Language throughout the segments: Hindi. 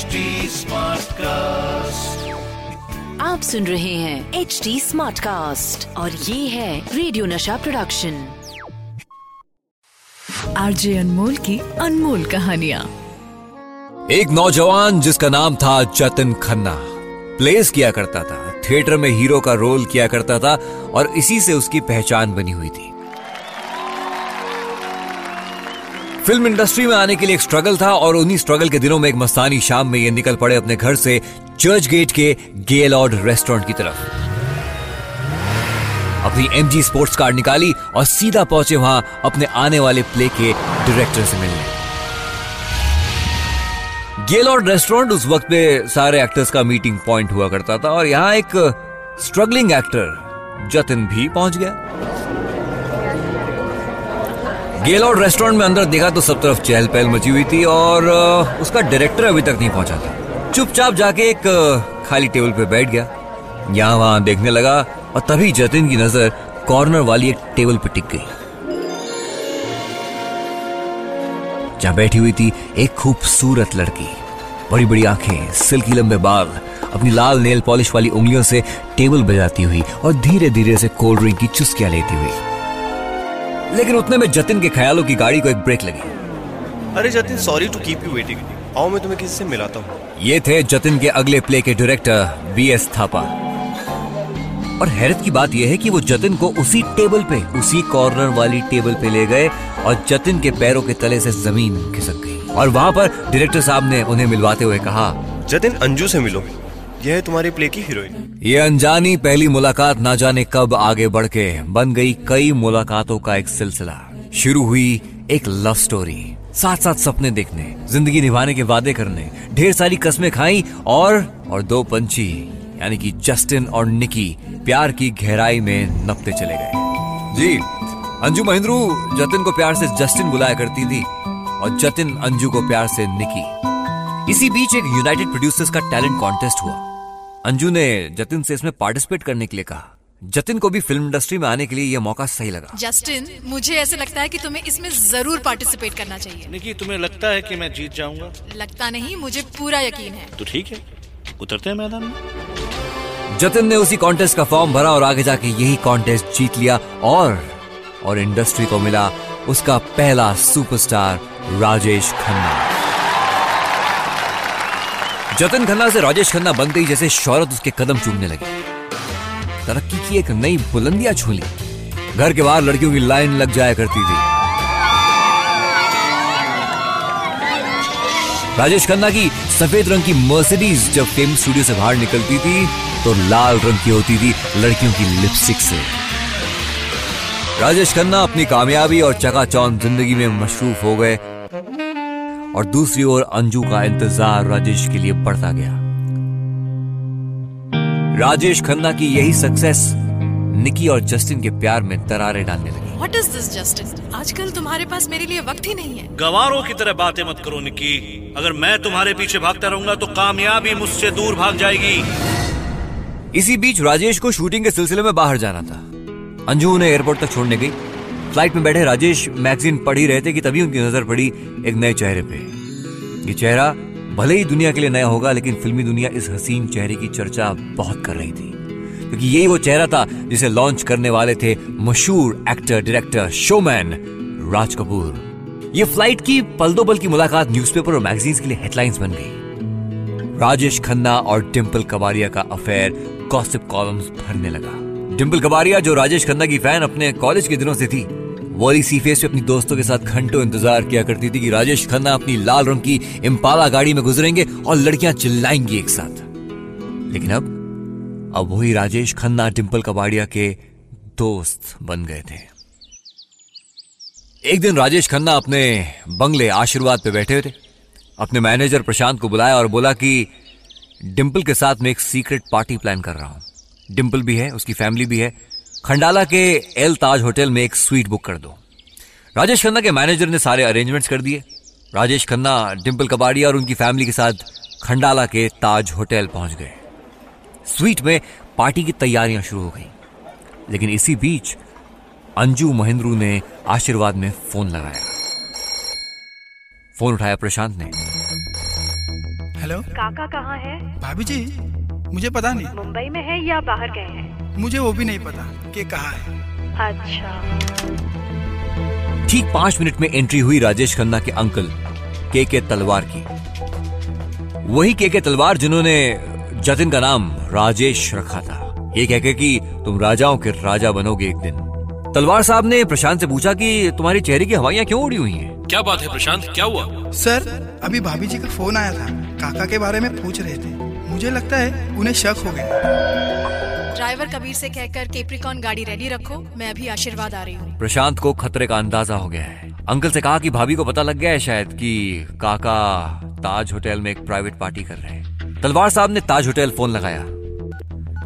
HD कास्ट आप सुन रहे हैं एच डी स्मार्ट कास्ट और ये है रेडियो नशा प्रोडक्शन आरजे अनमोल की अनमोल कहानिया। एक नौजवान जिसका नाम था जतिन खन्ना। प्लेस किया करता था थिएटर में हीरो का रोल किया करता था और इसी से उसकी पहचान बनी हुई थी। फ़िल्म इंडस्ट्री में आने के लिए एक स्ट्रगल था और उन्हीं स्ट्रगल के दिनों में एक मस्तानी शाम में ये निकल पड़े अपने घर से चर्च गेट के गे लॉर्ड रेस्टोरेंट की तरफ़। अपनी एमजी स्पोर्ट्स कार निकाली और सीधा पहुँचे वहाँ अपने आने वाले प्ले के डायरेक्टर से मिलने। गेलॉर्ड रेस्टोरेंट उस वक्त पे सारे एक्टर्स का मीटिंग पॉइंट हुआ करता था और यहाँ एक स्ट्रगलिंग एक्टर जतिन भी पहुँच गया। गेलॉर्ड रेस्टोरेंट में अंदर देखा तो सब तरफ़ चहल पहल मची हुई थी और उसका डायरेक्टर अभी तक नहीं पहुँचा था। चुपचाप जाके एक खाली टेबल पे बैठ गया। यहाँ वहाँ देखने लगा और तभी जतिन की नज़र कॉर्नर वाली एक टेबल पे टिक गई। जहाँ बैठी हुई थी एक खूबसूरत लड़की। बड़ी बड़ी आँखें, सिल्की लंबे बाल, अपनी लाल नेल पॉलिश वाली उंगलियों से टेबल बजाती हुई और धीरे धीरे से कोल्ड ड्रिंक की चुस्कियाँ लेती हुई। लेकिन उतने में जतिन के ख्यालों की गाड़ी को एक ब्रेक लगी। अरे Jatin sorry to keep you waiting आओ मैं तुम्हें किसी से मिलाता हूँ। ये थे जतिन के अगले प्ले के डायरेक्टर बी एस थापा। और हैरत की बात यह है कि वो जतिन को उसी टेबल पे उसी कॉर्नर वाली टेबल पे ले गए और जतिन के पैरों के तले से ज़मीन खिसक गई। और वहाँ पर डायरेक्टर साहब ने उन्हें मिलवाते हुए कहा जतिन अंजू से मिलो। यह है तुम्हारे प्ले की हीरोइन। ये अनजानी पहली मुलाकात ना जाने कब आगे बढ़ के बन गई कई मुलाकातों का एक सिलसिला। शुरू हुई एक लव स्टोरी साथ साथ सपने देखने, ज़िंदगी निभाने के वादे करने, ढेर सारी कस्में खाई और और दो पंछी, यानी कि जस्टिन और निकी, प्यार की गहराई में नपते चले गए। जी, अंजू महेंद्रू जतिन को प्यार से जस्टिन बुलाया करती थी और जतिन अंजू को प्यार से निकी। इसी बीच एक यूनाइटेड प्रोड्यूसर्स का टैलेंट कॉन्टेस्ट हुआ। अंजू ने जतिन से इसमें पार्टिसिपेट करने के लिए कहा। जतिन को भी फ़िल्म इंडस्ट्री में आने के लिए यह मौका सही लगा। जस्टिन मुझे ऐसा लगता है कि तुम्हें इसमें ज़रूर पार्टिसिपेट करना चाहिए। निकी तुम्हें लगता है कि मैं जीत जाऊँगा? लगता नहीं मुझे पूरा यकीन है। तो ठीक है उतरते हैं मैदान में। जतिन ने उसी कॉन्टेस्ट का फॉर्म भरा और आगे जाके यही कॉन्टेस्ट जीत लिया और और इंडस्ट्री को मिला उसका पहला सुपरस्टार राजेश खन्ना। जतिन खन्ना से राजेश खन्ना बनते ही जैसे शौहरत उसके कदम चूमने लगी। तरक्की की एक नई बुलंदियाँ छू ली घर के बाहर लड़कियों की लाइन लग जाया करती थी। राजेश खन्ना की सफ़ेद रंग की मर्सिडीज जब फेम स्टूडियो से बाहर निकलती थी तो लाल रंग की होती थी लड़कियों की लिपस्टिक से। राजेश खन्ना अपनी कामयाबी और चकाचौंध ज़िंदगी में मशरूफ हो गए। और दूसरी ओर अंजू का इंतज़ार राजेश के लिए बढ़ता गया। राजेश खन्ना की यही सक्सेस निकी और जस्टिन के प्यार में दरारें डालने लगी। व्हाट इज़ दिस जस्टिन आजकल तुम्हारे पास मेरे लिए वक्त ही नहीं है। गवारों की तरह बातें मत करो निकी। अगर मैं तुम्हारे पीछे भागता रहूँगा तो कामयाबी मुझसे दूर भाग जाएगी। इसी बीच राजेश को शूटिंग के सिलसिले में बाहर जाना था। अंजू उन्हें एयरपोर्ट तक छोड़ने गई। फ़्लाइट में बैठे राजेश मैगजीन पढ़ ही रहे थे कि तभी उनकी नज़र पड़ी एक नए चेहरे पे। ये चेहरा भले ही दुनिया के लिए नया होगा, लेकिन फिल्मी दुनिया इस हसीन चेहरे की चर्चा बहुत कर रही थी। क्योंकि यही वो चेहरा था जिसे लॉन्च करने वाले थे मशहूर actor, director, showman Raj Kapoor. ये फ़्लाइट की पल दो पल की मुलाकात न्यूज़पेपर और मैगजीन्स के लिए हेडलाइंस बन गई। राजेश खन्ना और डिम्पल कबारिया का अफेयर गॉसिप कॉलम्स भरने लगा। डिम्पल कबारिया जो राजेश खन्ना की फ़ैन अपने कॉलेज के दिनों से थी वो सी फेस पे अपनी दोस्तों के साथ घंटों इंतज़ार किया करती थी कि राजेश खन्ना अपनी लाल रंग की इम्पाला गाड़ी में गुजरेंगे और लड़कियाँ चिल्लाएँगी एक साथ। लेकिन अब अब वही राजेश खन्ना डिम्पल कबाड़िया के दोस्त बन गए थे। एक दिन राजेश खन्ना अपने बंगले आशीर्वाद पे बैठे थे। अपने मैनेजर प्रशांत को बुलाया और बोला कि डिम्पल के साथ मैं एक सीक्रेट पार्टी प्लान कर रहा हूँ। डिम्पल भी है, उसकी फैमिली भी है। खंडाला के एल ताज होटल में एक स्वीट बुक कर दो। राजेश खन्ना के मैनेजर ने सारे अरेंजमेंट्स कर दिए। राजेश खन्ना डिम्पल कबाड़िया और उनकी फैमिली के साथ खंडाला के ताज होटल पहुँच गए। स्वीट में पार्टी की तैयारियाँ शुरू हो गई। लेकिन इसी बीच अंजू महेंद्रू ने आशीर्वाद में फ़ोन लगाया। फ़ोन उठाया प्रशांत ने। हेलो? काका कहाँ है? भाभी जी मुझे पता नहीं। मुंबई में है या बाहर गए हैं? मुझे वो भी नहीं पता कि कहाँ है। अच्छा। ठीक पाँच मिनट में एंट्री हुई राजेश खन्ना के अंकल के के तलवार की। वही के के तलवार जिन्होंने जतिन का नाम राजेश रखा था। ये कहकर कि तुम राजाओं के राजा बनोगे एक दिन। तलवार साहब ने प्रशांत से पूछा कि तुम्हारी चेहरे की हवाइयाँ क्यों उड़ी हुई हैं? क्या बात है प्रशांत? क्या हुआ? सर अभी भाभी जी का फ़ोन आया था। काका के बारे में पूछ रहे थे। मुझे लगता है उन्हें शक हो गया। ड्राइवर कबीर से कहकर केप्रिकॉन गाड़ी रेडी रखो। मैं अभी आशीर्वाद आ रही हूँ। प्रशांत को खतरे का अंदाज़ा हो गया है। अंकल से कहा कि भाभी को पता लग गया है शायद कि काका ताज होटल में एक प्राइवेट पार्टी कर रहे हैं। तलवार साहब ने ताज होटल फ़ोन लगाया।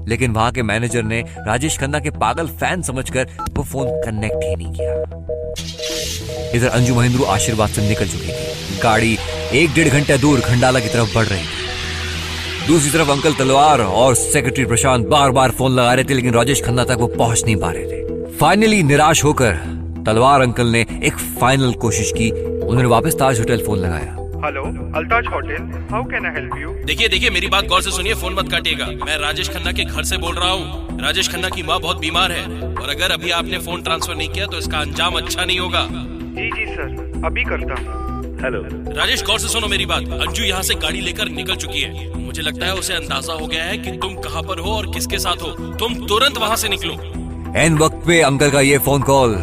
लेकिन वहाँ के मैनेजर ने राजेश खन्ना के पागल फ़ैन समझकर वो फ़ोन कनेक्ट ही नहीं किया। इधर अंजू महेंद्रू आशीर्वाद से निकल चुकी थी। गाड़ी एक डेढ़ घंटे दूर खंडाला की तरफ़ बढ़ रही थी। दूसरी तरफ़ अंकल तलवार और सेक्रेटरी प्रशांत बार बार फ़ोन लगा रहे थे लेकिन राजेश खन्ना तक वो पहुँच नहीं पा रहे थे। फाइनली निराश होकर तलवार अंकल ने एक फाइनल कोशिश की। उन्होंने वापस ताज होटल फ़ोन लगाया। Hello Altaj hotel how can I help you देखिए देखिए मेरी बात गौर से सुनिए फ़ोन मत काटिएगा। मैं राजेश खन्ना के घर से बोल रहा हूँ। राजेश खन्ना की माँ बहुत बीमार है और अगर अभी आपने फ़ोन ट्रांसफ़र नहीं किया तो इसका अंजाम अच्छा नहीं होगा। जी जी सर अभी करता हूँ। हेलो राजेश गौर से सुनो मेरी बात। अंजू यहाँ से गाड़ी लेकर निकल चुकी है। मुझे लगता है उसे अंदाज़ा हो गया है कि तुम कहाँ पर हो और किसके साथ हो। तुम तुरंत वहाँ से निकलो। एन वक्त पे अंकल का ये फ़ोन कॉल।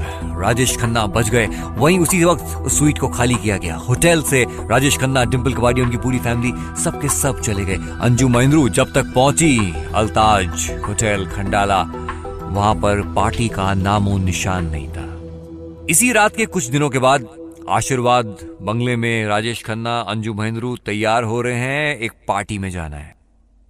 राजेश खन्ना बच गए। वहीं उसी वक्त उस स्वीट को खाली किया गया। होटल से राजेश खन्ना डिम्पल कवाड़ी उनकी पूरी फैमिली सबके सब चले गए। अंजू महेंद्रू जब तक पहुँची अल्ताज होटल खंडाला वहाँ पर पार्टी का नामो निशान नहीं था। इसी रात के कुछ दिनों के बाद आशीर्वाद बंगले में राजेश खन्ना अंजू महेंद्रू तैयार हो रहे हैं एक पार्टी में जाना है।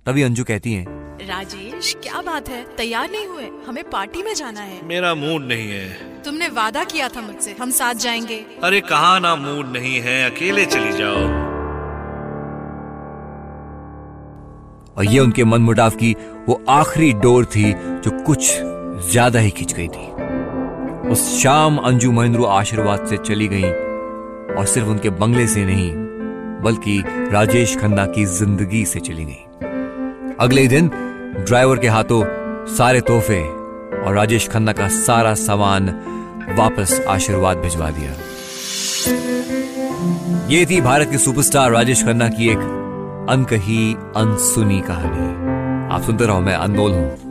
तभी अंजू कहती हैं राजेश क्या बात है? तैयार नहीं हुए हमें पार्टी में जाना है। मेरा मूड नहीं है। तुमने वादा किया था मुझसे हम साथ जाएँगे। अरे कहा ना मूड नहीं है अकेले चली जाओ। और ये उनके मन मुटाव की वो आखिरी डोर थी जो कुछ ज़्यादा ही खिंच गई थी। उस शाम अंजू महेंद्रू आशीर्वाद से चली गई, और सिर्फ़ उनके बंगले से नहीं, बल्कि राजेश खन्ना की ज़िंदगी से चली गई। अगले दिन, ड्राइवर के हाथों सारे तोहफे और राजेश खन्ना का सारा सामान वापस आशीर्वाद भिजवा दिया। ये थी भारत के सुपरस्टार राजेश खन्ना की एक अनकही, अनसुनी कहानी। आप सुनते रहो, मैं अनमोल हूँ।